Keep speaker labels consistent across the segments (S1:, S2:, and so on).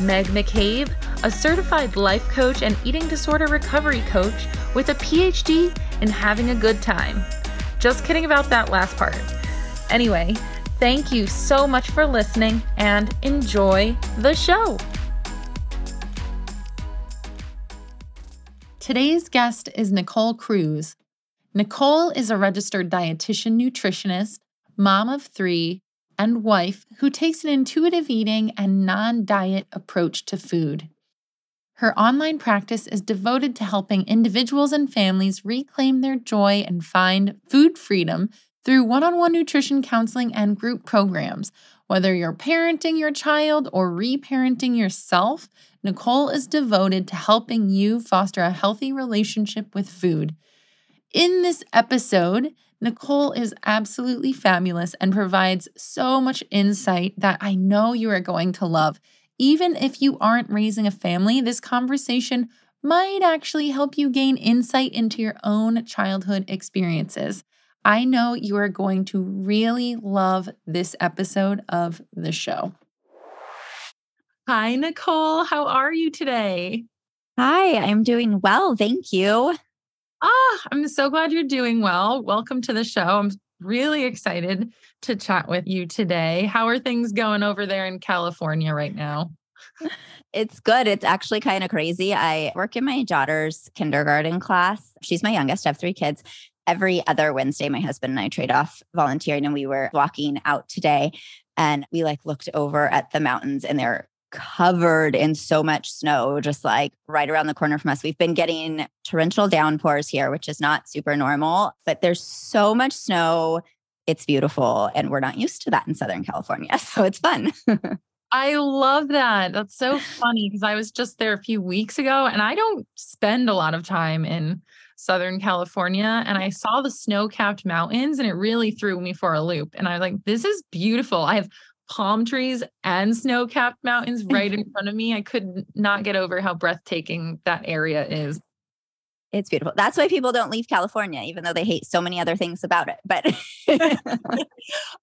S1: Meg McCabe a certified life coach and eating disorder recovery coach with a PhD in having a good time. Just kidding about that last part. Anyway, thank you so much for listening and enjoy the show. Today's guest is Nicole Cruz. Nicole is a registered dietitian nutritionist, mom of three, and wife who takes an intuitive eating and non diet approach to food. Her online practice is devoted to helping individuals and families reclaim their joy and find food freedom through one on one nutrition counseling and group programs. Whether you're parenting your child or reparenting yourself, Nicole is devoted to helping you foster a healthy relationship with food. In this episode, Nicole is absolutely fabulous and provides so much insight that I know you are going to love. Even if you aren't raising a family, this conversation might actually help you gain insight into your own childhood experiences. I know you are going to really love this episode of the show. Hi, Nicole. How are you today?
S2: Hi, I'm doing well. Thank you.
S1: Ah, I'm so glad you're doing well. Welcome to the show. I'm really excited to chat with you today. How are things going over there in California right now?
S2: It's good. It's actually kind of crazy. I work in my daughter's kindergarten class. She's my youngest. I have three kids. Every other Wednesday, my husband and I trade off volunteering, and we were walking out today and we like looked over at the mountains and they're covered in so much snow, just like right around the corner from us. We've been getting torrential downpours here, which is not super normal, but there's so much snow. It's beautiful. And we're not used to that in Southern California. So it's fun.
S1: I love that. That's so funny because I was just there a few weeks ago and I don't spend a lot of time in Southern California. And I saw the snow capped mountains and it really threw me for a loop. And I was like, this is beautiful. I have palm trees and snow capped mountains right in front of me. I could not get over how breathtaking that area is.
S2: It's beautiful. That's why people don't leave California, even though they hate so many other things about it. But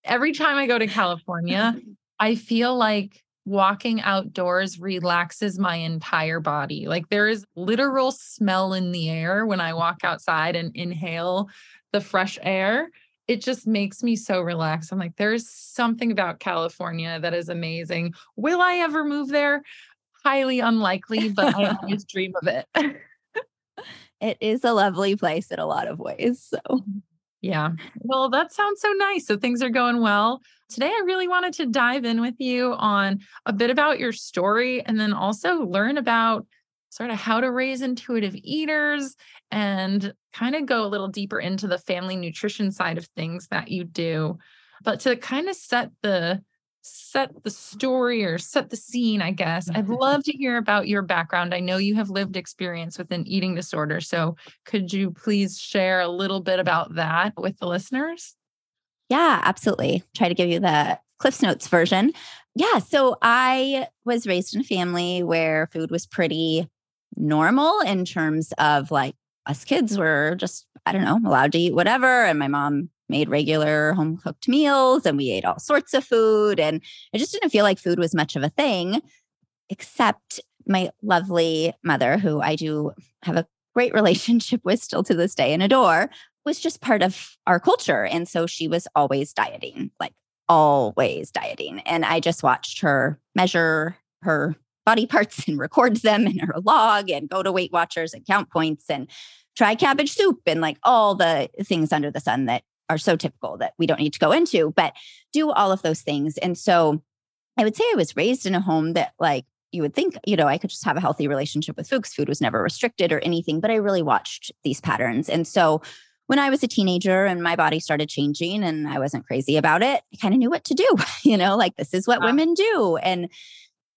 S1: every time I go to California, I feel like walking outdoors relaxes my entire body. Like there is literal smell in the air when I walk outside and inhale the fresh air it just makes me so relaxed. I'm like, there's something about California that is amazing. Will I ever move there? Highly unlikely, but I always dream of it.
S2: it is a lovely place in a lot of ways. So, mm-hmm.
S1: yeah. Well, that sounds so nice. So, things are going well. Today, I really wanted to dive in with you on a bit about your story and then also learn about sort of how to raise intuitive eaters and kind of go a little deeper into the family nutrition side of things that you do. But to kind of set the set the story or set the scene, I guess. I'd love to hear about your background. I know you have lived experience with an eating disorder. So could you please share a little bit about that with the listeners?
S2: Yeah, absolutely. Try to give you the Cliff's Notes version. Yeah. So I was raised in a family where food was pretty normal in terms of like us kids were just, I don't know, allowed to eat whatever. And my mom made regular home cooked meals and we ate all sorts of food. And I just didn't feel like food was much of a thing, except my lovely mother, who I do have a great relationship with still to this day and adore, was just part of our culture. And so she was always dieting, like always dieting. And I just watched her measure her body parts and record them in her log and go to Weight Watchers and count points and try cabbage soup and like all the things under the sun that are so typical that we don't need to go into, but do all of those things. And so I would say I was raised in a home that like you would think, you know, I could just have a healthy relationship with food because food was never restricted or anything, but I really watched these patterns. And so when I was a teenager and my body started changing and I wasn't crazy about it, I kind of knew what to do, you know, like this is what wow. women do. And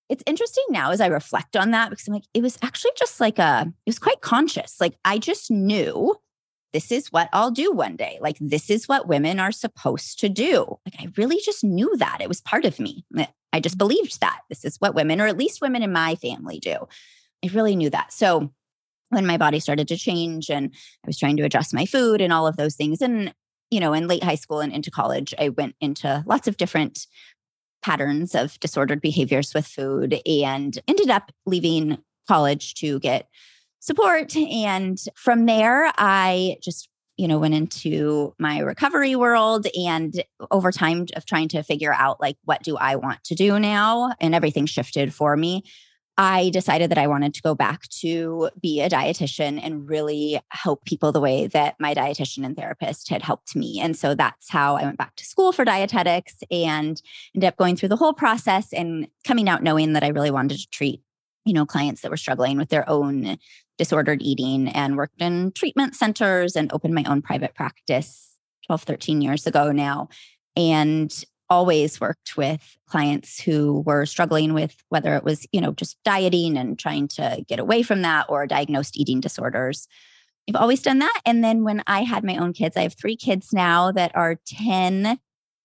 S2: it's interesting now as I reflect on that because I'm like, it was actually just like a, it was quite conscious. Like I just knew this is what I'll do one day. Like this is what women are supposed to do. Like I really just knew that. It was part of me. I just believed that this is what women, or at least women in my family, do. I really knew that. So when my body started to change and I was trying to adjust my food and all of those things, and you know, in late high school and into college, I went into lots of different patterns of disordered behaviors with food and ended up leaving college to get support. And from there, I just you know went into my recovery world and over time of trying to figure out like what do i want to do now and everything shifted for me I decided that I wanted to go back to be a dietitian and really help people the way that my dietitian and therapist had helped me. And so that's how I went back to school for dietetics and ended up going through the whole process and coming out knowing that I really wanted to treat, you know, clients that were struggling with their own disordered eating and worked in treatment centers and opened my own private practice 12, 13 years ago now. And always worked with clients who were struggling with whether it was, you know, just dieting and trying to get away from that or diagnosed eating disorders. I've always done that. And then when I had my own kids, I have three kids now that are 10,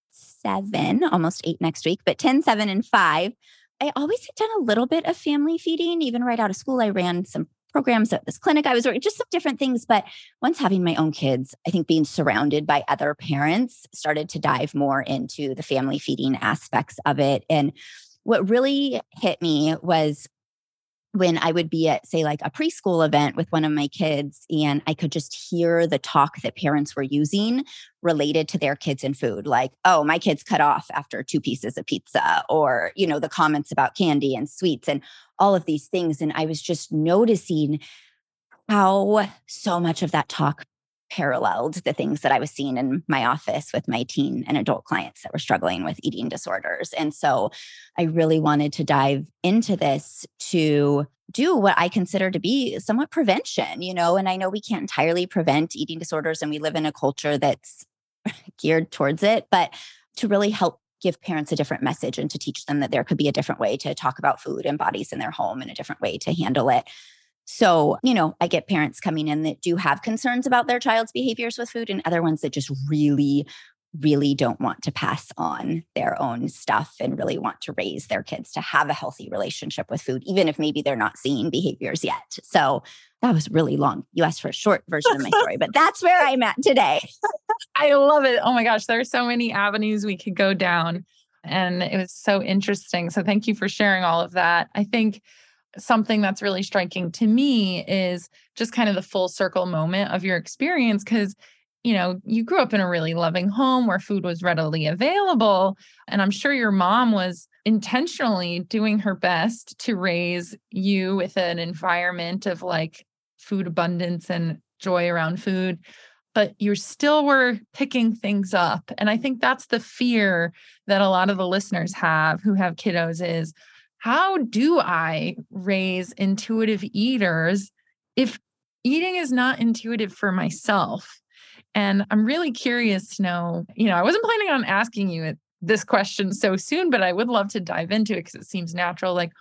S2: 7, almost eight next week, but 10, 7, and 5. I always had done a little bit of family feeding. Even right out of school, I ran some programs at this clinic I was working, just some different things. But once having my own kids, I think being surrounded by other parents started to dive more into the family feeding aspects of it. And what really hit me was when I would be at, say, like a preschool event with one of my kids, and I could just hear the talk that parents were using related to their kids and food, like, oh, my kids cut off after two pieces of pizza, or, you know, the comments about candy and sweets and all of these things. And I was just noticing how so much of that talk paralleled the things that I was seeing in my office with my teen and adult clients that were struggling with eating disorders. And so I really wanted to dive into this to do what I consider to be somewhat prevention, you know, and I know we can't entirely prevent eating disorders and we live in a culture that's geared towards it, but to really help give parents a different message and to teach them that there could be a different way to talk about food and bodies in their home and a different way to handle it. So, you know, I get parents coming in that do have concerns about their child's behaviors with food and other ones that just really, really don't want to pass on their own stuff and really want to raise their kids to have a healthy relationship with food, even if maybe they're not seeing behaviors yet. So, that was really long. You asked for a short version of my story, but that's where I'm at today.
S1: I love it. Oh my gosh, there are so many avenues we could go down. And it was so interesting. So, thank you for sharing all of that. I think something that's really striking to me is just kind of the full circle moment of your experience because you know you grew up in a really loving home where food was readily available and i'm sure your mom was intentionally doing her best to raise you with an environment of like food abundance and joy around food but you still were picking things up and i think that's the fear that a lot of the listeners have who have kiddos is how do I raise intuitive eaters if eating is not intuitive for myself? And I'm really curious to know, you know, I wasn't planning on asking you this question so soon, but I would love to dive into it because it seems natural. Like,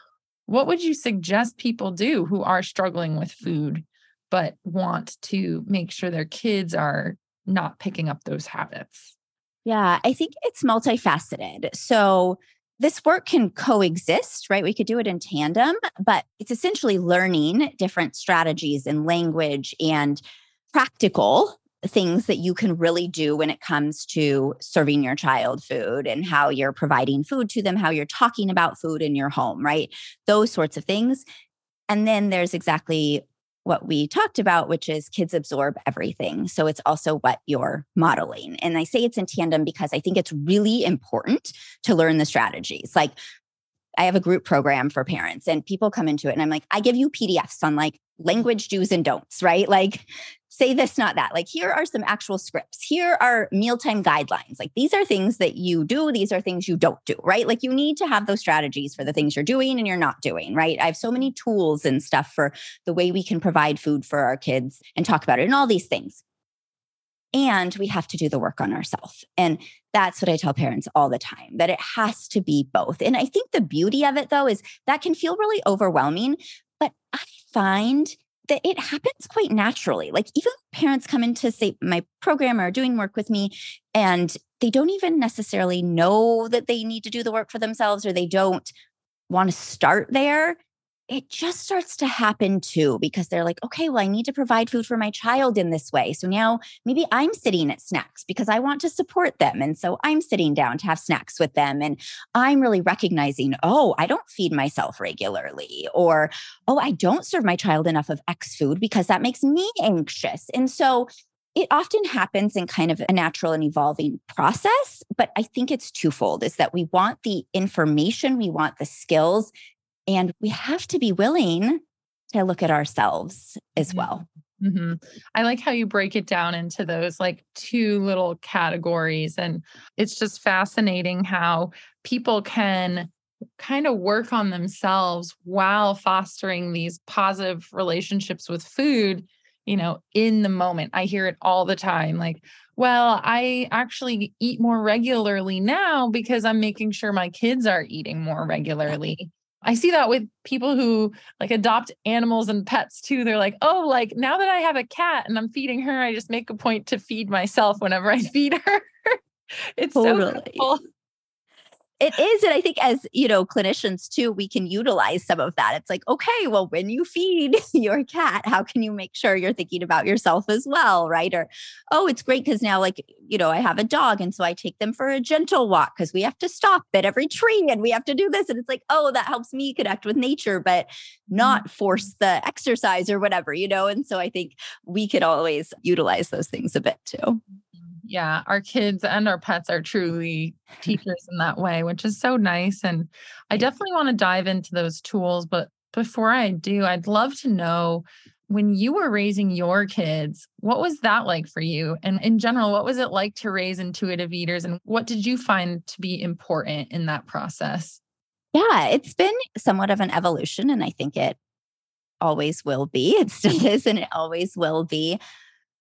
S1: what would you suggest people do who are struggling with food, but want to make sure their kids are not picking up those habits?
S2: Yeah, I think it's multifaceted. So, this work can coexist, right? We could do it in tandem, but it's essentially learning different strategies and language and practical things that you can really do when it comes to serving your child food and how you're providing food to them, how you're talking about food in your home, right? Those sorts of things. And then there's exactly what we talked about, which is kids absorb everything. So it's also what you're modeling. And I say it's in tandem because I think it's really important to learn the strategies. Like I have a group program for parents and people come into it and I'm like, I give you PDFs on like language do's and don'ts, right? Like say this, not that. Like, here are some actual scripts. Here are mealtime guidelines. Like, these are things that you do, these are things you don't do, right? Like, you need to have those strategies for the things you're doing and you're not doing, right? I have so many tools and stuff for the way we can provide food for our kids and talk about it and all these things. And we have to do the work on ourselves. And that's what I tell parents all the time that it has to be both. And I think the beauty of it, though, is that can feel really overwhelming. But I find that it happens quite naturally. Like even parents come into say my program or doing work with me and they don't even necessarily know that they need to do the work for themselves or they don't want to start there it just starts to happen too because they're like, okay, well, I need to provide food for my child in this way. So now maybe I'm sitting at snacks because I want to support them. And so I'm sitting down to have snacks with them. And I'm really recognizing, oh, I don't feed myself regularly, or oh, I don't serve my child enough of X food because that makes me anxious. And so it often happens in kind of a natural and evolving process but i think it's twofold is that we want the information we want the skills and we have to be willing to look at ourselves as well.
S1: Mm-hmm. I like how you break it down into those like two little categories. And it's just fascinating how people can kind of work on themselves while fostering these positive relationships with food, you know, in the moment. I hear it all the time like, well, I actually eat more regularly now because I'm making sure my kids are eating more regularly. I see that with people who like adopt animals and pets too. They're like, oh, like now that I have a cat and I'm feeding her, I just make a point to feed myself whenever I feed her. it's totally. so cool.
S2: It is. And I think as, you know, clinicians too, we can utilize some of that. It's like, okay, well, when you feed your cat, how can you make sure you're thinking about yourself as well? Right. Or, oh, it's great because now, like, you know, I have a dog. And so I take them for a gentle walk because we have to stop at every tree and we have to do this. And it's like, oh, that helps me connect with nature, but not mm-hmm. force the exercise or whatever, you know? And so I think we could always utilize those things a bit too
S1: yeah, our kids and our pets are truly teachers in that way, which is so nice. And I definitely want to dive into those tools. But before I do, I'd love to know when you were raising your kids, what was that like for you? And in general, what was it like to raise intuitive eaters? And what did you find to be important in that process?
S2: Yeah, it's been somewhat of an evolution. And I think it always will be. It still is, and it always will be.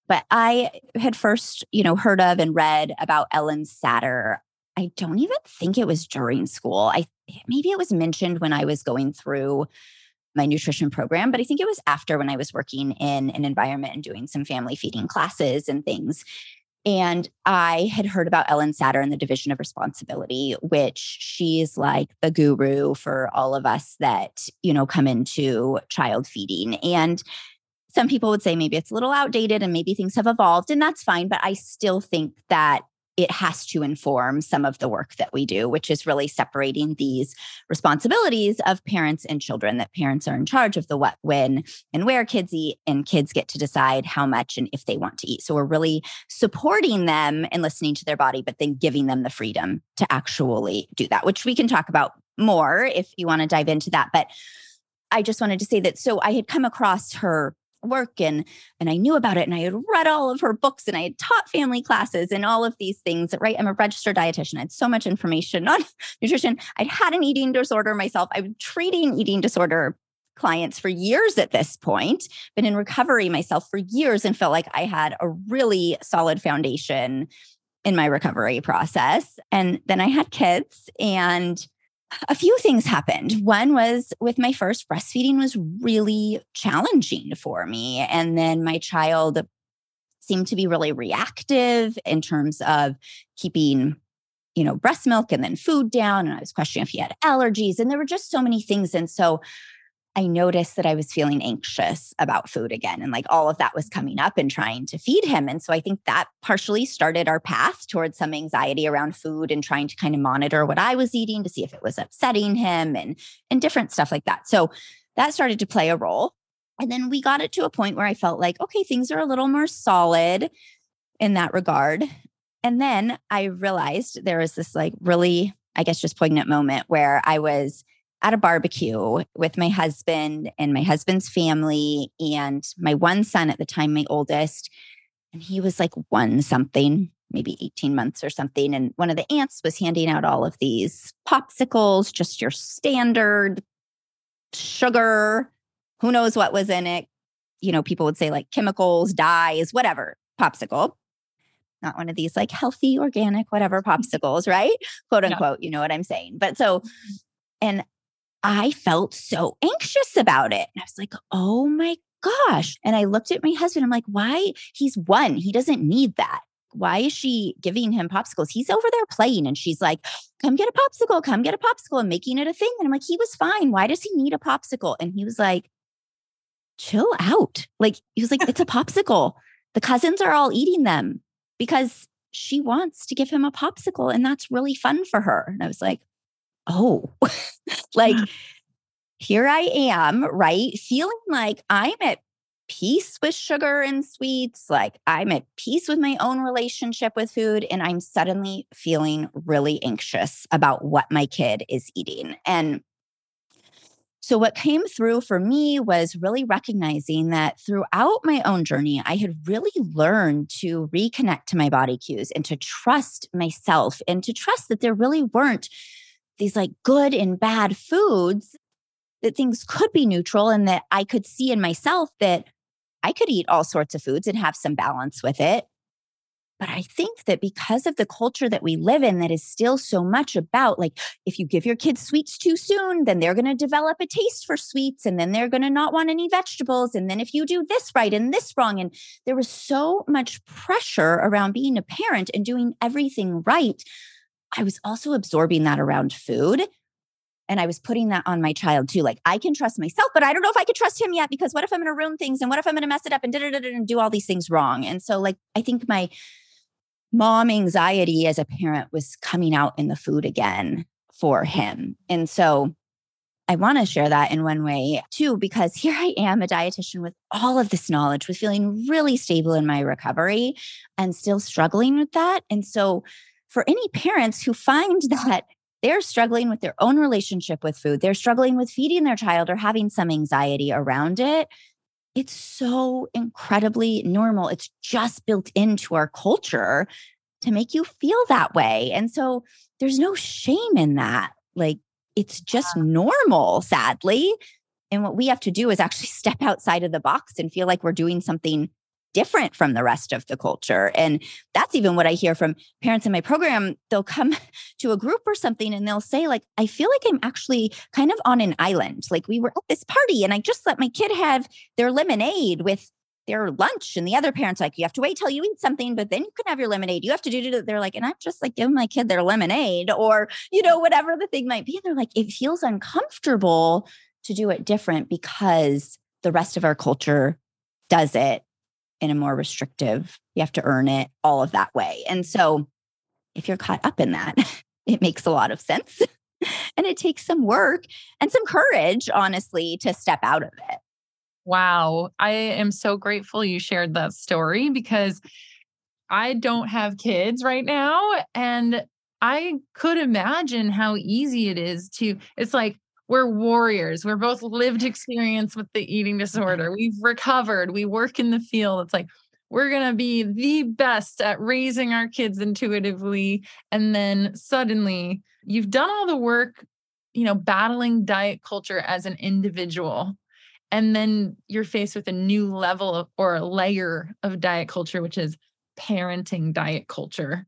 S2: But I had first, you know, heard of and read about Ellen Satter. I don't even think it was during school. I maybe it was mentioned when I was going through my nutrition program, but I think it was after when I was working in an environment and doing some family feeding classes and things. And I had heard about Ellen Satter and the division of responsibility, which she's like the guru for all of us that, you know, come into child feeding. And some people would say maybe it's a little outdated and maybe things have evolved, and that's fine. But I still think that it has to inform some of the work that we do, which is really separating these responsibilities of parents and children, that parents are in charge of the what, when, and where kids eat, and kids get to decide how much and if they want to eat. So we're really supporting them and listening to their body, but then giving them the freedom to actually do that, which we can talk about more if you want to dive into that. But I just wanted to say that so I had come across her work and and I knew about it and I had read all of her books and I had taught family classes and all of these things right? I'm a registered dietitian. I had so much information on nutrition. I'd had an eating disorder myself. I was treating eating disorder clients for years at this point been in recovery myself for years and felt like I had a really solid foundation in my recovery process. And then I had kids and a few things happened. One was with my first breastfeeding was really challenging for me. And then my child seemed to be really reactive in terms of keeping you know breast milk and then food down and i was questioning if he had allergies and there were just so many things and so I noticed that I was feeling anxious about food again. And like all of that was coming up and trying to feed him. And so I think that partially started our path towards some anxiety around food and trying to kind of monitor what I was eating to see if it was upsetting him and, and different stuff like that. So that started to play a role. And then we got it to a point where I felt like, okay, things are a little more solid in that regard. And then I realized there was this like really, I guess, just poignant moment where I was at a barbecue with my husband and my husband's family and my one son at the time, my oldest. And he was like one something, maybe 18 months or something. And one of the aunts was handing out all of these popsicles, just your standard sugar, who knows what was in it. You know, people would say like chemicals, dyes, whatever, popsicle. not one of these like healthy, organic, whatever popsicles, right? Quote unquote, you know what I'm saying. But so, and I felt so anxious about it. And I was like, oh my gosh. And I looked at my husband. I'm like, why? He's one. He doesn't need that. Why is she giving him popsicles? He's over there playing. And she's like, come get a popsicle, come get a popsicle, and making it a thing. And I'm like, he was fine. Why does he need a popsicle? And he was like, chill out. Like, he was like, it's a popsicle. The cousins are all eating them because she wants to give him a popsicle. And that's really fun for her. And I was like, oh, like here I am, right? Feeling like I'm at peace with sugar and sweets, like I'm at peace with my own relationship with food. And I'm suddenly feeling really anxious about what my kid is eating. And so, what came through for me was really recognizing that throughout my own journey, I had really learned to reconnect to my body cues and to trust myself and to trust that there really weren't these like good and bad foods, that things could be neutral and that I could see in myself that I could eat all sorts of foods and have some balance with it. But I think that because of the culture that we live in, that is still so much about like, if you give your kids sweets too soon, then they're going to develop a taste for sweets and then they're going to not want any vegetables. And then if you do this right and this wrong, and there was so much pressure around being a parent and doing everything right I was also absorbing that around food. And I was putting that on my child too. Like, I can trust myself, but I don't know if I could trust him yet because what if I'm going to ruin things? And what if I'm going to mess it up and, and do all these things wrong? And so, like, I think my mom anxiety as a parent was coming out in the food again for him. And so, I want to share that in one way too, because here I am, a dietitian with all of this knowledge, with feeling really stable in my recovery and still struggling with that. And so, for any parents who find that they're struggling with their own relationship with food, they're struggling with feeding their child or having some anxiety around it, it's so incredibly normal. It's just built into our culture to make you feel that way. And so there's no shame in that. Like it's just normal, sadly. And what we have to do is actually step outside of the box and feel like we're doing something different from the rest of the culture. And that's even what I hear from parents in my program. They'll come to a group or something and they'll say, like, I feel like I'm actually kind of on an island. Like we were at this party and I just let my kid have their lemonade with their lunch. And the other parents, like, you have to wait till you eat something, but then you can have your lemonade. You have to do it. They're like, and I'm just like giving my kid their lemonade or, you know, whatever the thing might be. And they're like, it feels uncomfortable to do it different because the rest of our culture does it in a more restrictive, you have to earn it, all of that way. And so if you're caught up in that, it makes a lot of sense. and it takes some work and some courage, honestly, to step out of it.
S1: Wow. I am so grateful you shared that story because I don't have kids right now. And I could imagine how easy it is to, it's like, we're warriors. We're both lived experience with the eating disorder. Mm-hmm. We've recovered. We work in the field. It's like we're going to be the best at raising our kids intuitively. And then suddenly you've done all the work, you know, battling diet culture as an individual. And then you're faced with a new level of, or a layer of diet culture, which is parenting diet culture.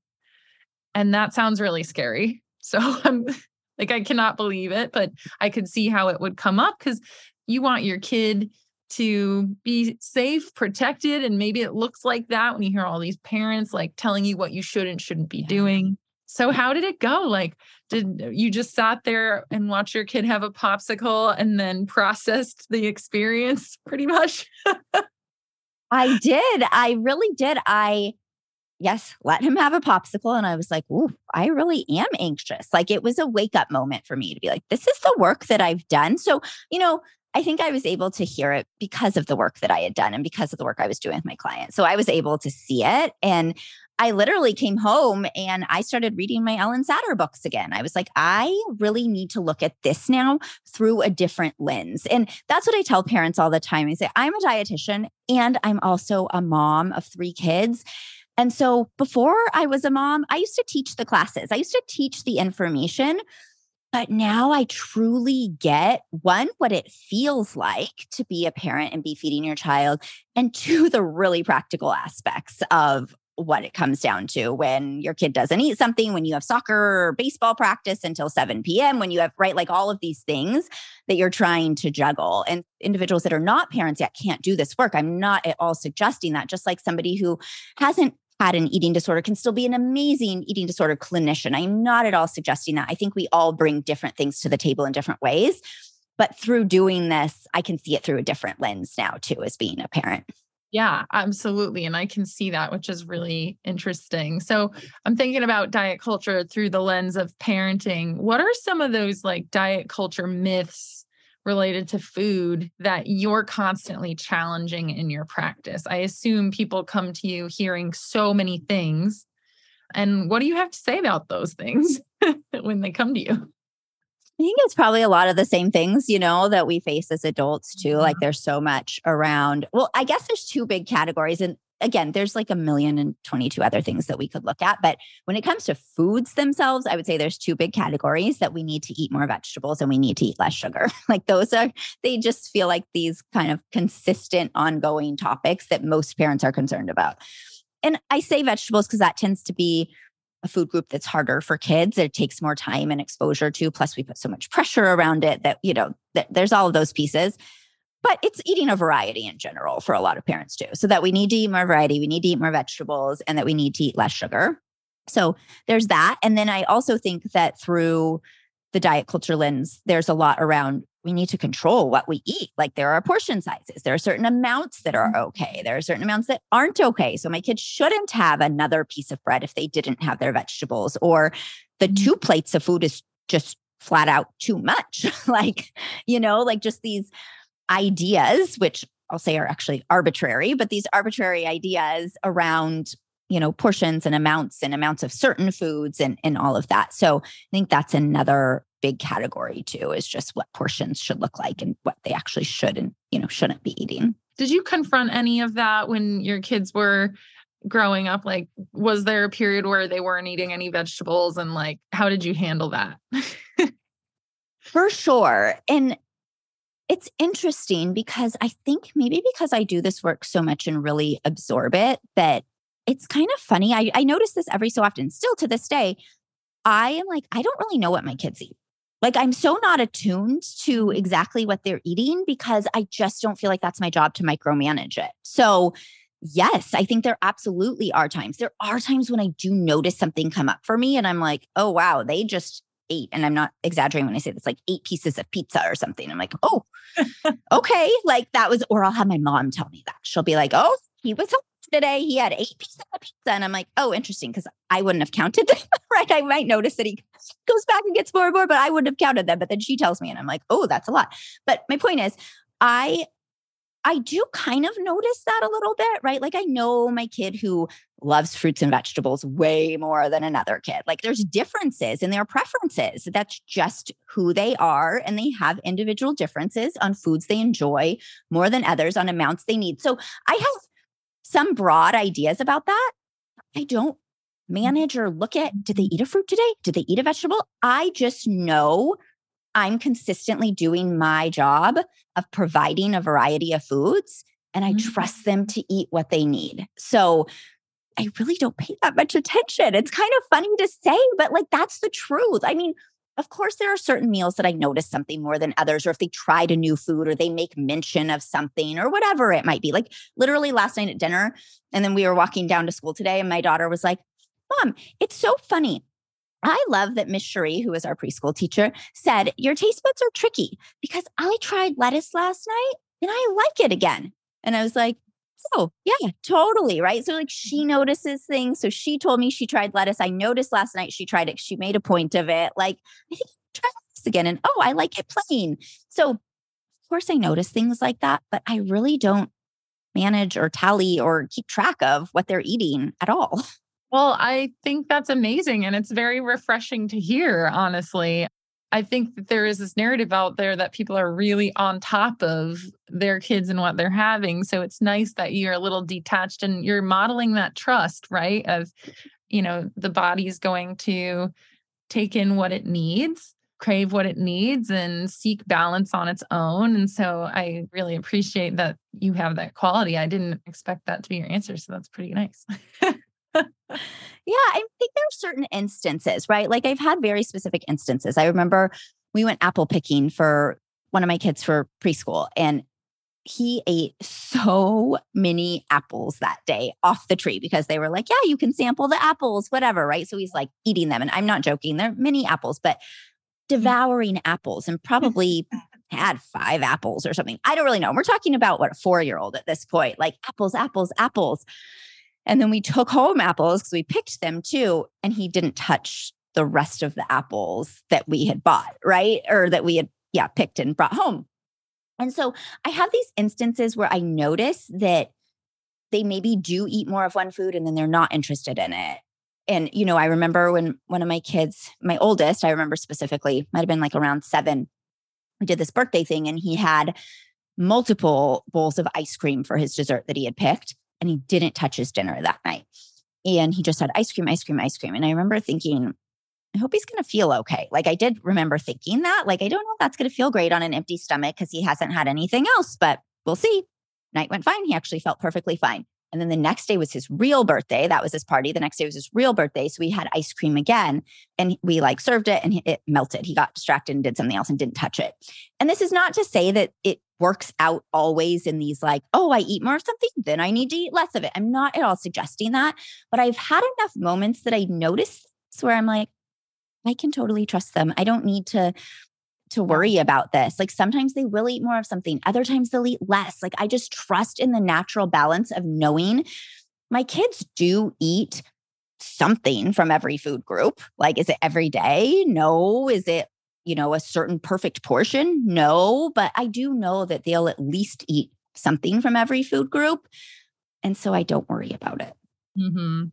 S1: And that sounds really scary. So I'm like I cannot believe it, but I could see how it would come up because you want your kid to be safe, protected, and maybe it looks like that when you hear all these parents like telling you what you should and shouldn't be doing. So how did it go? Like, did uh, you just sat there and watch your kid have a popsicle and then processed the experience pretty much?
S2: I did. I really did. I yes, let him have a popsicle. And I was like, ooh, I really am anxious. Like it was a wake up moment for me to be like, this is the work that I've done. So, you know, I think I was able to hear it because of the work that I had done and because of the work I was doing with my clients. So I was able to see it. And I literally came home and I started reading my Ellen Satter books again. I was like, I really need to look at this now through a different lens. And that's what I tell parents all the time. I say, I'm a dietitian and I'm also a mom of three kids. And so before I was a mom, I used to teach the classes, I used to teach the information. But now I truly get one, what it feels like to be a parent and be feeding your child, and two, the really practical aspects of what it comes down to when your kid doesn't eat something, when you have soccer or baseball practice until 7 p.m., when you have, right, like all of these things that you're trying to juggle. And individuals that are not parents yet can't do this work. I'm not at all suggesting that, just like somebody who hasn't had an eating disorder can still be an amazing eating disorder clinician. I'm not at all suggesting that. I think we all bring different things to the table in different ways. But through doing this, I can see it through a different lens now, too, as being a parent.
S1: Yeah, absolutely. And I can see that, which is really interesting. So I'm thinking about diet culture through the lens of parenting. What are some of those like diet culture myths related to food that you're constantly challenging in your practice? I assume people come to you hearing so many things. And what do you have to say about those things when they come to you?
S2: I think it's probably a lot of the same things, you know, that we face as adults too. Like there's so much around. Well, I guess there's two big categories. And again, there's like a million and 22 other things that we could look at. But when it comes to foods themselves, I would say there's two big categories that we need to eat more vegetables and we need to eat less sugar. like those are, they just feel like these kind of consistent, ongoing topics that most parents are concerned about. And I say vegetables because that tends to be a food group that's harder for kids. It takes more time and exposure to. Plus, we put so much pressure around it that, you know, that there's all of those pieces but it's eating a variety in general for a lot of parents too. So that we need to eat more variety, we need to eat more vegetables, and that we need to eat less sugar. So there's that. And then I also think that through the diet culture lens, there's a lot around we need to control what we eat. Like there are portion sizes, there are certain amounts that are mm-hmm. okay, there are certain amounts that aren't okay. So my kids shouldn't have another piece of bread if they didn't have their vegetables, or the mm-hmm. two plates of food is just flat out too much. like, you know, like just these ideas, which I'll say are actually arbitrary, but these arbitrary ideas around you know portions and amounts and amounts of certain foods and and all of that. So i think that's another big category too is just what portions should look like and what they actually should and you know shouldn't be eating.
S1: Did you confront any of that when your kids were growing up? Like was there a period where they weren't eating any vegetables and like how did you handle that?
S2: For sure. And it's interesting because I think maybe because I do this work so much and really absorb it, that it's kind of funny. I, I notice this every so often, still to this day. I am like, I don't really know what my kids eat. Like, I'm so not attuned to exactly what they're eating because I just don't feel like that's my job to micromanage it. So, yes, I think there absolutely are times. There are times when I do notice something come up for me and I'm like, oh, wow, they just ate, and I'm not exaggerating when I say this, like eight pieces of pizza or something. I'm like, oh, okay. Like that was, or I'll have my mom tell me that. She'll be like, oh, he was home today. He had eight pieces of pizza. And I'm like, oh, interesting. Cause I wouldn't have counted them, right? I might notice that he goes back and gets more and more, but I wouldn't have counted them. But then she tells me, and I'm like, oh, that's a lot. But my point is, I I do kind of notice that a little bit, right? Like I know my kid who loves fruits and vegetables way more than another kid. Like there's differences in their preferences. That's just who they are. And they have individual differences on foods they enjoy more than others, on amounts they need. So I have some broad ideas about that. I don't mm-hmm. manage or look at did they mm-hmm. eat a fruit today? Did they eat a vegetable? I just know I'm consistently doing my job of providing a variety of foods and I mm-hmm. trust them to eat what they need. So I really don't pay that much attention. It's kind of funny to say, but like that's the truth. I mean, of course, there are certain meals that I notice something more than others, or if they tried a new food or they make mention of something or whatever it might be. Like literally last night at dinner, and then we were walking down to school today, and my daughter was like, Mom, it's so funny. I love that Miss Cherie, who is our preschool teacher, said, Your taste buds are tricky because I tried lettuce last night and I like it again. And I was like, Oh, yeah, totally. Right. So, like, she mm-hmm. notices things. So, she told me she tried lettuce. I noticed last night she tried it. She made a point of it. Like, I think try this again. And oh, I like it plain. So, of course, I notice things like that, but I really don't manage or tally or keep track of what they're eating at all.
S1: Well, I think that's amazing. And it's very refreshing to hear, honestly. I think that there is this narrative out there that people are really on top of their kids and what they're having. So it's nice that you're a little detached and you're modeling that trust, right? Of, you know, the body's going to take in what it needs, crave what it needs, and seek balance on its own. And so I really appreciate that you have that quality. I didn't expect that to be your answer. So that's pretty nice.
S2: yeah, I think there are certain instances, right? Like I've had very specific instances. I remember we went apple picking for one of my kids for preschool and he ate so many apples that day off the tree because they were like, yeah, you can sample the apples, whatever, right? So he's like eating them. And I'm not joking, they're mini apples, but mm. devouring apples and probably had five apples or something. I don't really know. We're talking about what a four year old at this point, like apples, apples, apples. And then we took home apples because we picked them too. And he didn't touch the rest of the apples that we had bought, right? Or that we had, yeah, picked and brought home. And so I have these instances where I notice that they maybe do eat more of one food and then they're not interested in it. And, you know, I remember when one of my kids, my oldest, I remember specifically, might have been like around seven, we did this birthday thing and he had multiple bowls of ice cream for his dessert that he had picked and he didn't touch his dinner that night. And he just had ice cream, ice cream, ice cream. And I remember thinking, I hope he's going to feel okay. Like I did remember thinking that. Like I don't know if that's going to feel great on an empty stomach because he hasn't had anything else, but we'll see. Night went fine. He actually felt perfectly fine. And then the next day was his real birthday. That was his party. The next day was his real birthday. So we had ice cream again and we like served it and it melted. He got distracted and did something else and didn't touch it. And this is not to say that it works out always in these like, oh, I eat more of something, then I need to eat less of it. I'm not at all suggesting that. But I've had enough moments that I notice where I'm like, I can totally trust them. I don't need to to worry about this. Like sometimes they will eat more of something, other times they'll eat less. Like I just trust in the natural balance of knowing my kids do eat something from every food group. Like is it every day? No. Is it, you know, a certain perfect portion? No, but I do know that they'll at least eat something from every food group. And so I don't worry about it.
S1: Mm-hmm.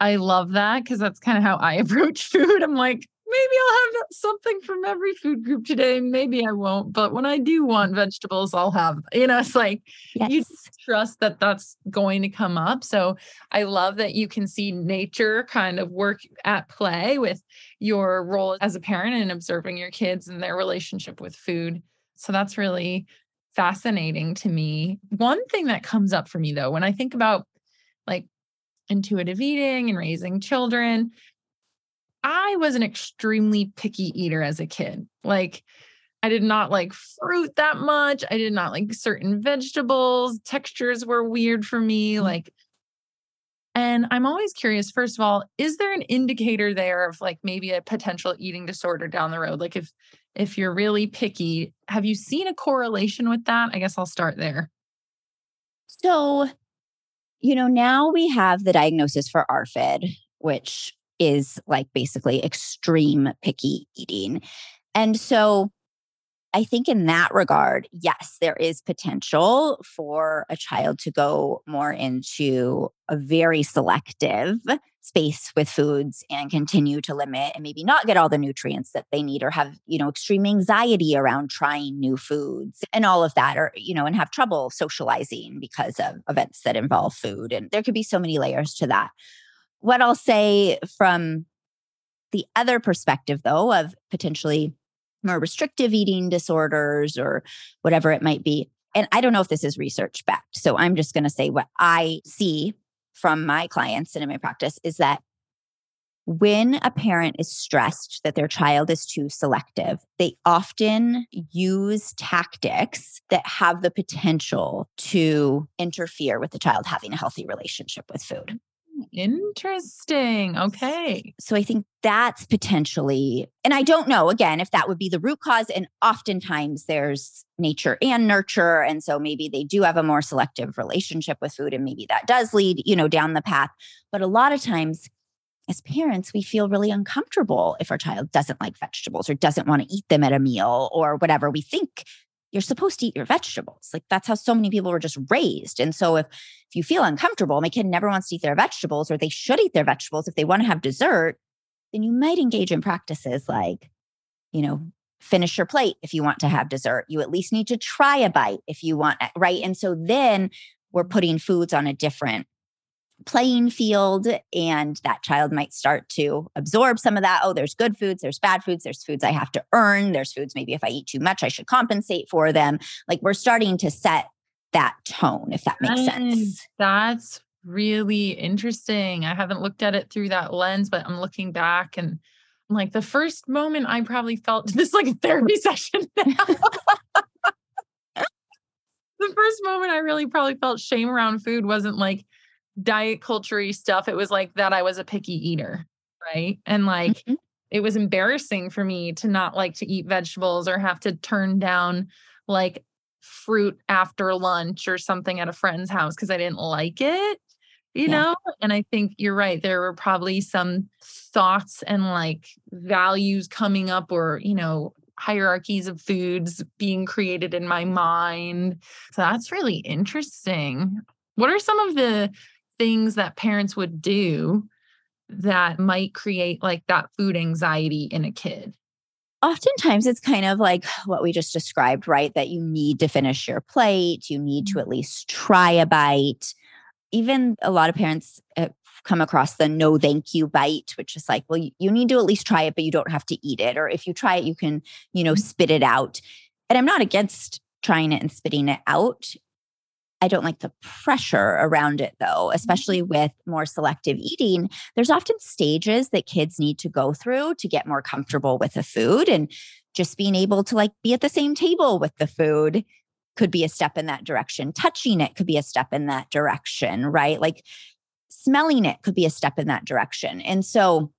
S1: I love that because that's kind of how I approach food. I'm like, maybe I'll have something from every food group today. Maybe I won't, but when I do want vegetables, I'll have, you know, it's like yes. you trust that that's going to come up. So I love that you can see nature kind of work at play with your role as a parent and observing your kids and their relationship with food. So that's really fascinating to me. One thing that comes up for me though, when I think about like intuitive eating and raising children. I was an extremely picky eater as a kid. Like, I did not like fruit that much. I did not like certain vegetables. Textures were weird for me. Mm. Like, and I'm always curious, first of all, is there an indicator there of like maybe a potential eating disorder down the road? Like if if you're really picky, have you seen a correlation with that? I guess I'll start there.
S2: So you know, now we have the diagnosis for ARFID, which is like basically extreme picky eating. And so I think in that regard, yes, there is potential for a child to go more into a very selective space with foods and continue to limit and maybe not get all the nutrients that they need or have, you know, extreme anxiety around trying new foods and all of that or, you know, and have trouble socializing because of events that involve food. And there could be so many layers to that. What I'll say from the other perspective, though, of potentially more restrictive eating disorders or whatever it might be. And I don't know if this is research backed. So I'm just going to say what I see from my clients and in my practice is that when a parent is stressed that their child is too selective, they often use tactics that have the potential to interfere with the child having a healthy relationship with food.
S1: Interesting. Okay.
S2: So I think that's potentially, and I don't know again if that would be the root cause. And oftentimes there's nature and nurture. And so maybe they do have a more selective relationship with food, and maybe that does lead, you know, down the path. But a lot of times, as parents, we feel really uncomfortable if our child doesn't like vegetables or doesn't want to eat them at a meal or whatever. We think you're supposed to eat your vegetables. Like that's how so many people were just raised. And so if if you feel uncomfortable, my kid never wants to eat their vegetables, or they should eat their vegetables if they want to have dessert, then you might engage in practices like, you know, finish your plate if you want to have dessert. You at least need to try a bite if you want, eh, right? And so then we're putting foods on a different playing field and that child might start to absorb some of that oh there's good foods there's bad foods there's foods i have to earn there's foods maybe if i eat too much i should compensate for them like we're starting to set that tone if that makes sense
S1: that's really interesting. I haven't looked at it through that lens, but I'm looking back and like the first moment I probably felt this like a therapy session. the first moment I really probably felt shame around food wasn't like diet culture stuff. It was like that I was a picky eater. Right. And like mm-hmm. it was embarrassing for me to not like to eat vegetables or have to turn down like fruit after lunch or something at a friend's house because I didn't like it you yeah. know and i think you're right there were probably some thoughts and like values coming up or you know hierarchies of foods being created in my mind so that's really interesting what are some of the things that parents would do that might create like that food anxiety in a kid
S2: oftentimes it's kind of like what we just described, right? That you need to finish your plate, you need to mm-hmm. at least try a bite even a lot of parents come across the no thank you bite which is like well you need to at least try it but you don't have to eat it or if you try it you can you know mm-hmm. spit it out and i'm not against trying it and spitting it out i don't like the pressure around it though especially mm-hmm. with more selective eating there's often stages that kids need to go through to get more comfortable with the food and just being able to like be at the same table with the food could be a step in that direction. Touching it could be a step in that direction, right? Like smelling it could be a step in that direction. And so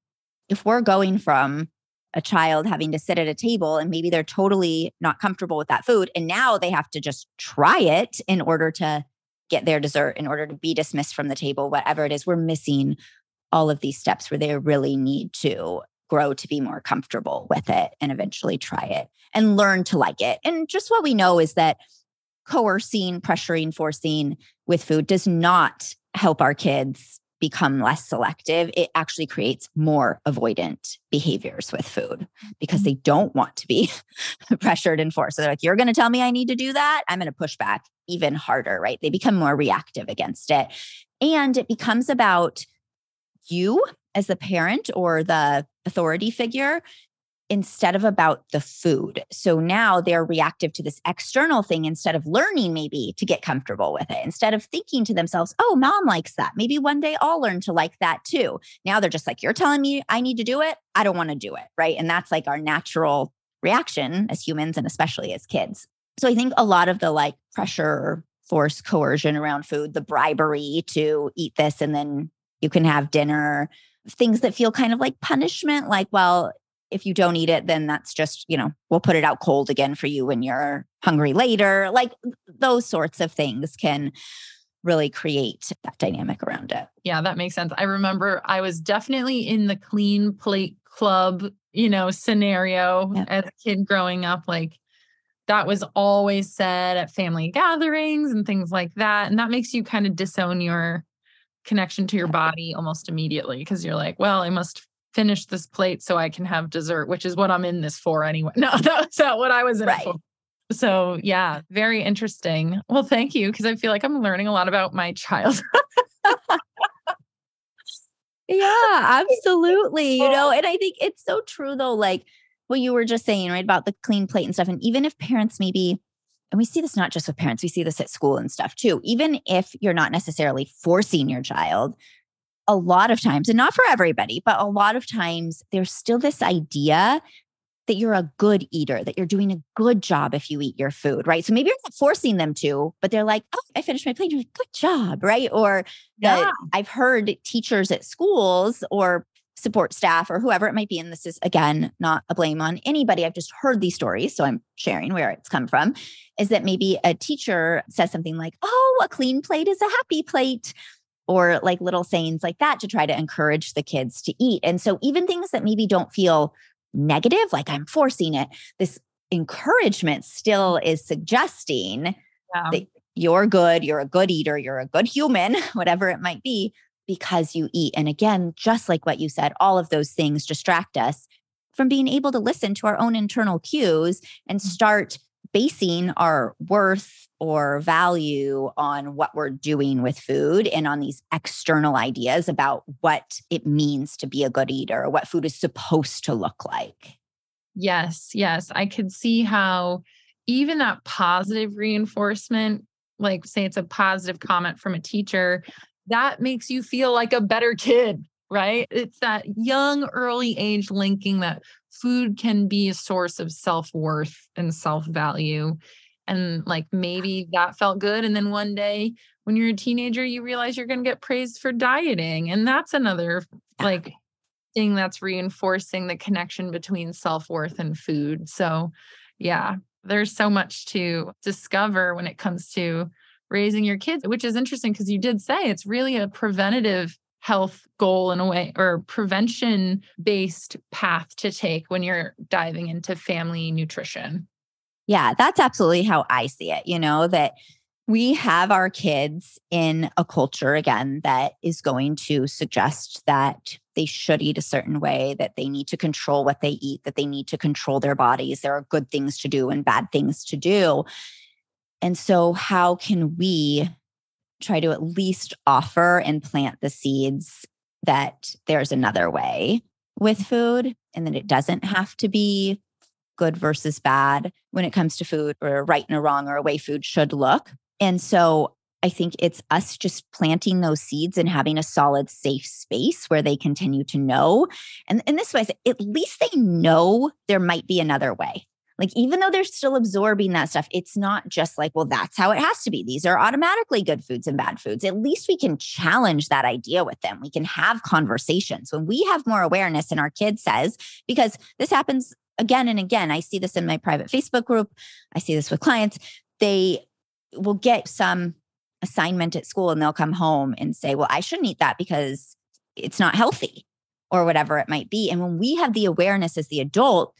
S2: if we're going from a child having to sit at a table and maybe they're totally not comfortable with that food and now they have to just try it in order to get their dessert in order to be dismissed from the table whatever it is. We're missing all of these steps where they really need to grow to be more comfortable with it and eventually try it and learn to like it. And just what we know is that coercing, pressuring, forcing with food does not help our kids become less selective. It actually creates more avoidant behaviors with food because they don't want to be pressured and forced. So they're like, you're going to tell me I need to do that? I'm going to push back even harder, right? They become more reactive against it. And it becomes about you as the parent or the authority figure instead of about the food. So now they're reactive to this external thing instead of learning maybe to get comfortable with it. Instead of thinking to themselves, oh, mom likes that. Maybe one day I'll learn to like that too. Now they're just like, you're telling me I need to do it. I don't want to do it. Right. And that's like our natural reaction as humans and especially as kids. So I think a lot of the like pressure, force, coercion around food, the bribery to eat this and then you can have dinner, things that feel kind of like punishment, like, well, if you don't eat it, then that's just, you know, we'll put it out cold again for you when you're hungry later. Like those sorts of things can really create that dynamic around it.
S1: Yeah, that makes sense. I remember I was definitely in the clean plate club, you know, scenario yeah. as a kid growing up. Like that was always said at family gatherings and things like that. And that makes you kind of disown your connection to your body almost immediately because you're like, well, I must finish this plate so I can have dessert, which is what I'm in this for anyway. No, that's not what I was in right. for. So, yeah, very interesting. Well, thank you because I feel like I'm learning a lot about my child.
S2: yeah, absolutely. You know, oh. and I think it's so true though, like what you were just saying, right, about the clean plate and stuff. And even if parents maybe, and we see this not just with parents, we see this at school and stuff too, even if you're not necessarily forcing your child a lot of times, and not for everybody, but a lot of times, there's still this idea that you're a good eater, that you're doing a good job if you eat your food, right? So maybe you're not forcing them to, but they're like, oh, I finished my plate. You're like, good job, right? Or yeah. I've heard teachers at schools or support staff or whoever it might be. And this is again not a blame on anybody. I've just heard these stories. So I'm sharing where it's come from. Is that maybe a teacher says something like, Oh, a clean plate is a happy plate or like little sayings like that to try to encourage the kids to eat. And so, even things that maybe don't feel negative, like I'm forcing it, this encouragement still is suggesting yeah. that you're good, you're a good eater, you're a good human, whatever it might be, because you eat. And again, just like what you said, all of those things distract us from being able to listen to our own internal cues and mm. start basing our worth or value on what we're doing with food and on these external ideas about what it means to be a good eater or what food is supposed to look like.
S1: Yes, yes. I could see how even that positive reinforcement, like say it's a positive comment from a teacher, that makes you feel like a better kid, right? It's that young, early age linking that food can be a source of self worth and self value. And like maybe that felt good. And then one day when you're a teenager, you realize you're going to get praised for dieting. And that's another like thing that's reinforcing the connection between self worth and food. So, yeah, there's so much to discover when it comes to raising your kids, which is interesting because you did say it's really a preventative health goal in a way or prevention based path to take when you're diving into family nutrition.
S2: Yeah, that's absolutely how I see it. You know, that we have our kids in a culture again that is going to suggest that they should eat a certain way, that they need to control what they eat, that they need to control their bodies. There are good things to do and bad things to do. And so, how can we try to at least offer and plant the seeds that there's another way with food and that it doesn't have to be good versus bad when it comes to food or right and a wrong or a way food should look? And so I think it's us just planting those seeds and having a solid, safe space where they continue to know. And in this way, at least they know there might be another way. Like, even though they're still absorbing that stuff, it's not just like, well, that's how it has to be. These are automatically good foods and bad foods. At least we can challenge that idea with them. We can have conversations when we have more awareness, and our kid says, because this happens again and again. I see this in my private Facebook group, I see this with clients. They will get some assignment at school and they'll come home and say, Well, I shouldn't eat that because it's not healthy or whatever it might be. And when we have the awareness as the adult,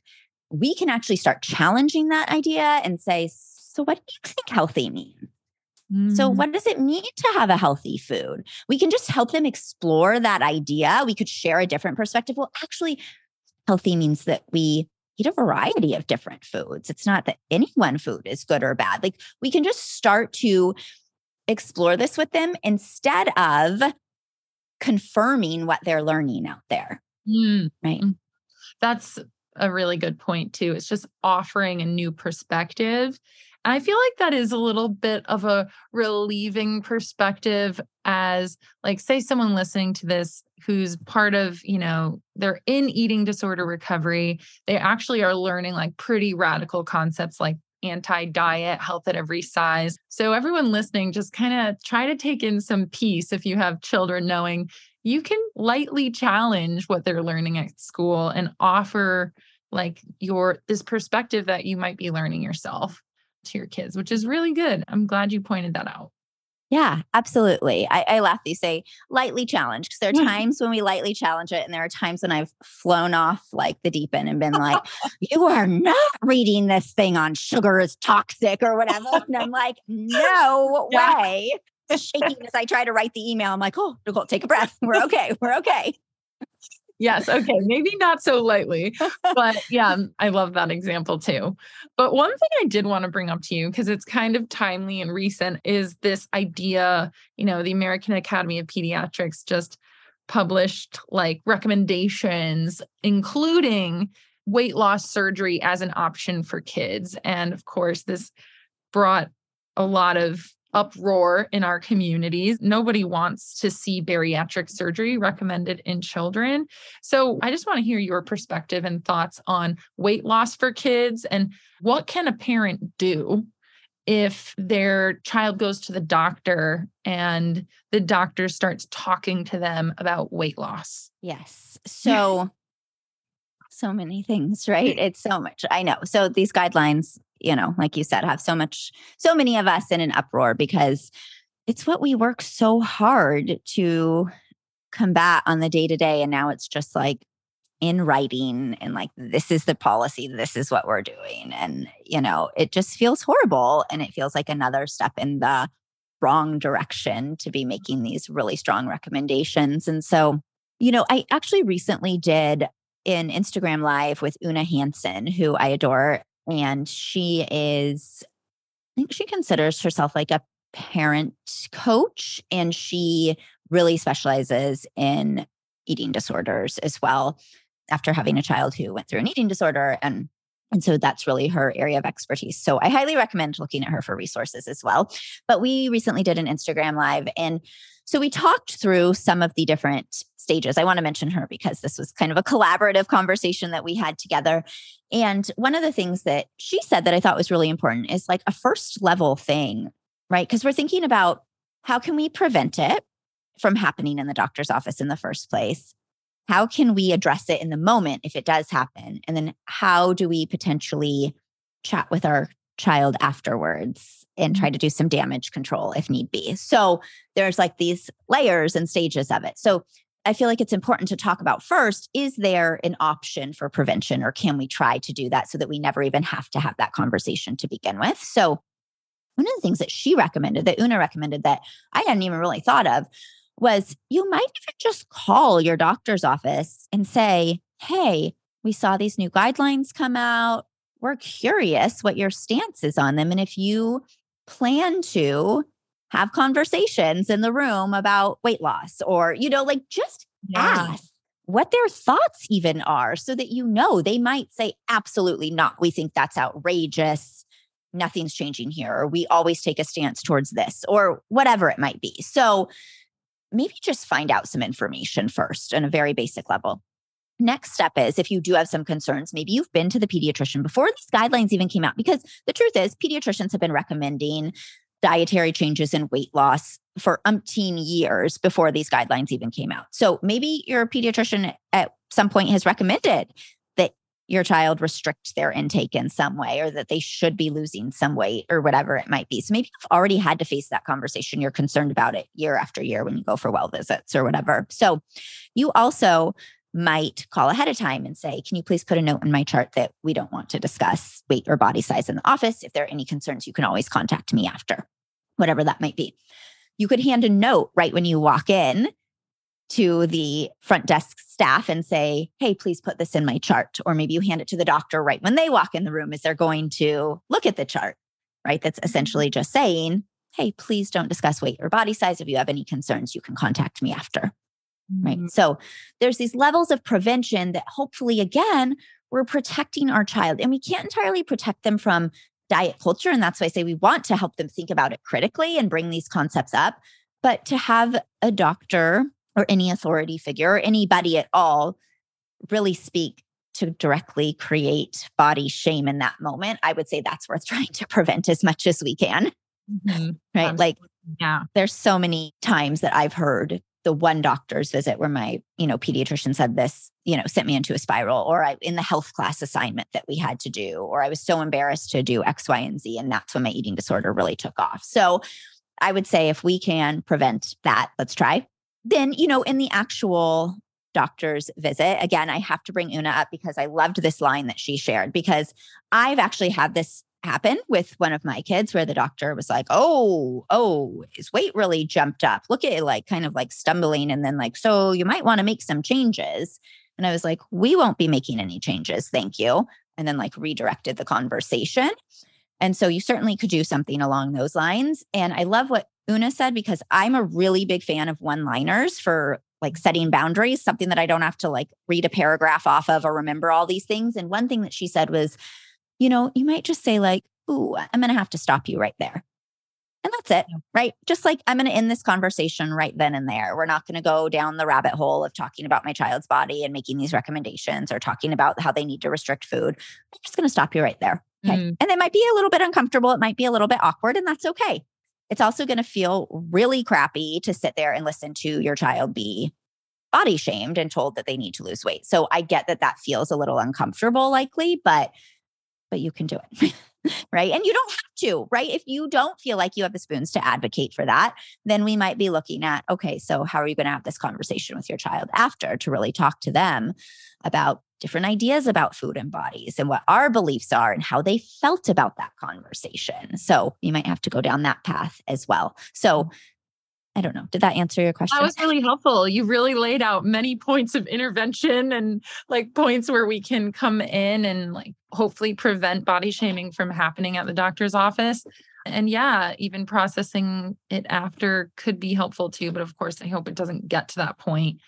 S2: we can actually start challenging that idea and say, So, what do you think healthy means? Mm. So, what does it mean to have a healthy food? We can just help them explore that idea. We could share a different perspective. Well, actually, healthy means that we eat a variety of different foods. It's not that any one food is good or bad. Like we can just start to explore this with them instead of confirming what they're learning out there. Mm. Right. Mm.
S1: That's a really good point, too. It's just offering a new perspective and I feel like that is a little bit of a relieving perspective as like say someone listening to this who's part of, you know, they're in eating disorder recovery, they actually are learning like pretty radical concepts like anti-diet, health at every size. So everyone listening just kind of try to take in some peace if you have children knowing you can lightly challenge what they're learning at school and offer like your this perspective that you might be learning yourself to your kids, which is really good. I'm glad you pointed that out.
S2: Yeah, absolutely. I, I laugh. You say lightly challenged because there are times when we lightly challenge it, and there are times when I've flown off like the deep end and been like, "You are not reading this thing on sugar is toxic or whatever," and I'm like, "No way." Shaking as I try to write the email, I'm like, "Oh, Nicole, take a breath. We're okay. We're okay."
S1: Yes. Okay. Maybe not so lightly, but yeah, I love that example too. But one thing I did want to bring up to you, because it's kind of timely and recent, is this idea. You know, the American Academy of Pediatrics just published like recommendations, including weight loss surgery as an option for kids. And of course, this brought a lot of uproar in our communities. Nobody wants to see bariatric surgery recommended in children. So I just want to hear your perspective and thoughts on weight loss for kids and what can a parent do if their child goes to the doctor and the doctor starts talking to them about weight loss.
S2: Yes. So so many things, right? It's so much. I know. So these guidelines you know, like you said, have so much, so many of us in an uproar because it's what we work so hard to combat on the day to day. And now it's just like in writing and like, this is the policy, this is what we're doing. And, you know, it just feels horrible. And it feels like another step in the wrong direction to be making these really strong recommendations. And so, you know, I actually recently did an Instagram live with Oona Hanson, who I adore and she is i think she considers herself like a parent coach and she really specializes in eating disorders as well after having a child who went through an eating disorder and And so that's really her area of expertise. So I highly recommend looking at her for resources as well. But we recently did an Instagram live. And so we talked through some of the different stages. I want to mention her because this was kind of a collaborative conversation that we had together. And one of the things that she said that I thought was really important is like a first level thing, right? Because we're thinking about how can we prevent it from happening in the doctor's office in the first place? how can we address it in the moment if it does happen? And then how do we potentially chat with our child afterwards and try mm-hmm. to do some damage control if need be? So there's like these layers and stages of it. So I feel like it's important to talk about first is there an option for prevention or can we try to do that so that we never even have to have that conversation to begin with? So, one of the things that she recommended, that Oona recommended that I hadn't even really thought of, was you might even just call your doctor's office and say, Hey, we saw these new guidelines come out. We're curious what your stance is on them. And if you plan to have conversations in the room about weight loss, or, you know, like just yeah. ask what their thoughts even are so that you know they might say, Absolutely not. We think that's outrageous. Nothing's changing here. Or we always take a stance towards this, or whatever it might be. So, maybe just find out some information first on a very basic level. Next step is if you do have some concerns, maybe you've been to the pediatrician before these guidelines even came out, because the truth is, pediatricians have been recommending dietary changes and weight loss for umpteen years before these guidelines even came out. So maybe your pediatrician at some point has recommended that your child restrict their intake in some way or that they should be losing some weight or whatever it might be. So maybe you've already had to face that conversation. You're concerned about it year after year when you go for well visits or whatever. So you also might call ahead of time and say, Can you please put a note in my chart that we don't want to discuss weight or body size in the office? If there are any concerns, you can always contact me after, whatever that might be. You could hand a note right when you walk in to the front desk staff and say, Hey, please put this in my chart. Or maybe you hand it to the doctor right when they walk in the room as they're going to look at the chart, right? That's essentially just saying, Hey, please don't discuss weight or body size. If you have any concerns, you can contact me after. Mm-hmm. Right. So there's these levels of prevention that hopefully, again, we're protecting our child and we can't entirely protect them from diet culture. And that's why I say we want to help them think about it critically and bring these concepts up. But to have a doctor or any authority figure or anybody at all really speak to directly create body shame in that moment, I would say that's worth trying to prevent as much as we can. Mm-hmm. Right. Absolutely. Like, yeah, there's so many times that I've heard the one doctor's visit where my, you know, pediatrician said this, you know, sent me into a spiral, or I in the health class assignment that we had to do, or I was so embarrassed to do X, Y, and Z. And that's when my eating disorder really took off. So I would say if we can prevent that, let's try then, you know, in the actual doctor's visit, again, I have to bring Oona up because I loved this line that she shared because I've actually had this happen with one of my kids where the doctor was like, Oh, oh, his weight really jumped up. Look at it like kind of like stumbling. And then, like, so you might want to make some changes. And I was like, We won't be making any changes. Thank you. And then, like, redirected the conversation. And so you certainly could do something along those lines. And I love what Oona said because I'm a really big fan of one liners for like setting boundaries, something that I don't have to like read a paragraph off of or remember all these things. And one thing that she said was, you know, you might just say, like, Ooh, I'm going to have to stop you right there. And that's it, right? Just like I'm going to end this conversation right then and there. We're not going to go down the rabbit hole of talking about my child's body and making these recommendations or talking about how they need to restrict food. I'm just going to stop you right there. Okay. Mm. And it might be a little bit uncomfortable. It might be a little bit awkward, and that's okay. It's also going to feel really crappy to sit there and listen to your child be body shamed and told that they need to lose weight. So I get that that feels a little uncomfortable likely, but but you can do it. right? And you don't have to, right? If you don't feel like you have the spoons to advocate for that, then we might be looking at okay, so how are you going to have this conversation with your child after to really talk to them about different ideas about food and bodies and what our beliefs are and how they felt about that conversation. So you might have to go down that path as well. So I don't know. Did that answer your question?
S1: That was really helpful. You really laid out many points of intervention and like points where we can come in and like hopefully prevent body shaming from happening at the doctor's office. And yeah, even processing it after could be helpful too. But of course, I hope it doesn't get to that point.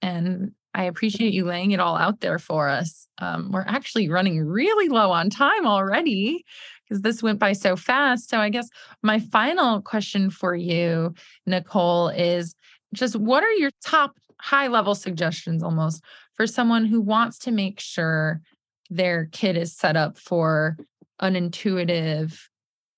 S1: And I appreciate you laying it all out there for us. Um, we're actually running really low on time already because this went by so fast. So, I guess my final question for you, Nicole, is just what are your top high level suggestions almost for someone who wants to make sure their kid is set up for an intuitive,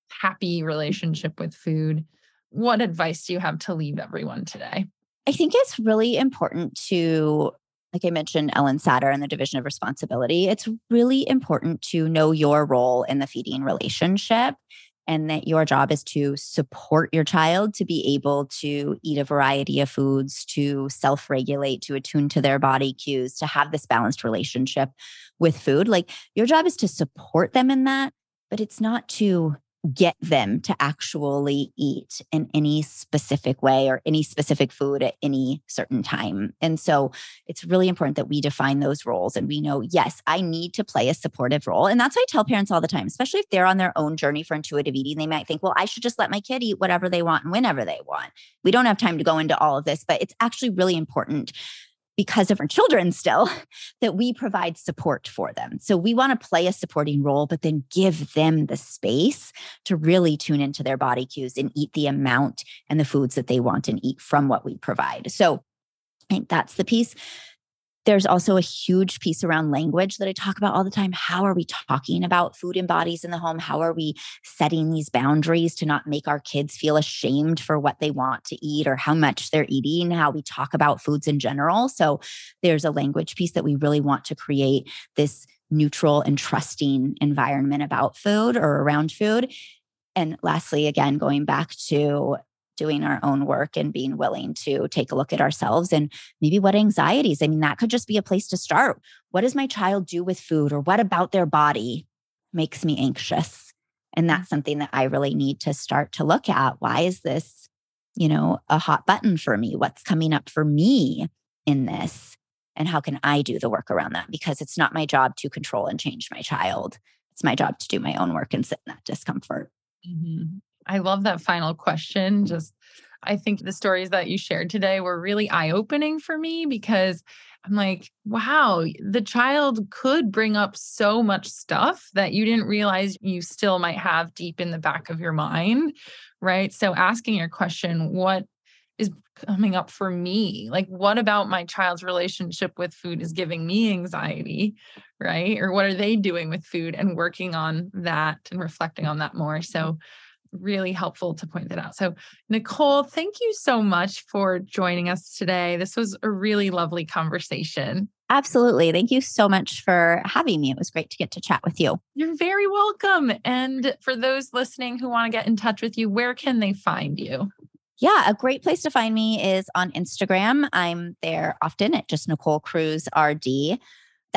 S1: happy relationship with food? What advice do you have to leave everyone today?
S2: I think it's really important to like I mentioned, Ellyn Satter and the division of responsibility, it's really important to know your role in the feeding relationship and that your job is to support your child to be able to eat a variety of foods, to self regulate, to attune to their body cues, to have this balanced relationship with food. Like your job is to support them in that, but it's not to get them to actually eat in any specific way or any specific food at any certain time. And so it's really important that we define those roles and we know, yes, I need to play a supportive role. And that's why I tell parents all the time, especially if they're on their own journey for intuitive eating. They might think, well, I should just let my kid eat whatever they want and whenever they want. We don't have time to go into all of this, but it's actually really important because of our children still that we provide support for them. So we want to play a supporting role, but then give them the space to really tune into their body cues and eat the amount and the foods that they want and eat from what we provide. So I think that's the piece. There's also a huge piece around language that I talk about all the time. How are we talking about food and bodies in the home? How are we setting these boundaries to not make our kids feel ashamed for what they want to eat or how much they're eating? How we talk about foods in general. So there's a language piece that we really want to create this neutral and trusting environment about food or around food. And lastly, again, going back to doing our own work and being willing to take a look at ourselves and maybe what anxieties. I mean, that could just be a place to start. What does my child do with food or what about their body makes me anxious? And mm. that's something that I really need to start to look at. Why is this, you know, a hot button for me? What's coming up for me in this? And how can I do the work around that? Because it's not my job to control and change my child. It's my job to do my own work and sit in that discomfort.
S1: Mm-hmm. I love that final question. Just, I think the stories that you shared today were really eye opening for me because I'm like, wow, the child could bring up so much stuff that you didn't realize you still might have deep in the back of your mind. Right. So asking your question, what is coming up for me? Like, what about my child's relationship with food is giving me anxiety? Right. Or what are they doing with food and working on that and reflecting on that more? So, really helpful to point that out. So, Nicole, thank you so much for joining us today. This was a really lovely conversation.
S2: Absolutely. Thank you so much for having me. It was great to get to chat with you.
S1: You're very welcome. And for those listening who want to get in touch with you, where can they find you?
S2: Yeah, a great place to find me is on Instagram. I'm there often at just Nicole Cruz RD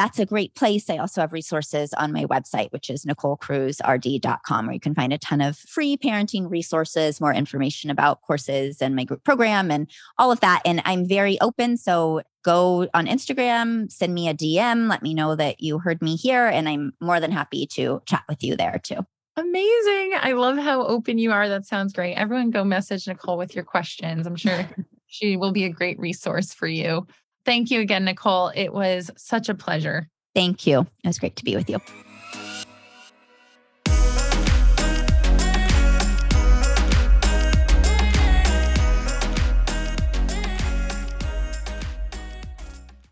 S2: that's a great place. I also have resources on my website, which is NicoleCruzRD.com, where you can find a ton of free parenting resources, more information about courses and my group program and all of that. And I'm very open. So go on Instagram, send me a DM, let me know that you heard me here. And I'm more than happy to chat with you there too.
S1: Amazing. I love how open you are. That sounds great. Everyone go message Nicole with your questions. I'm sure she will be a great resource for you. Thank you again, Nicole. It was such a pleasure.
S2: Thank you. It was great to be with you.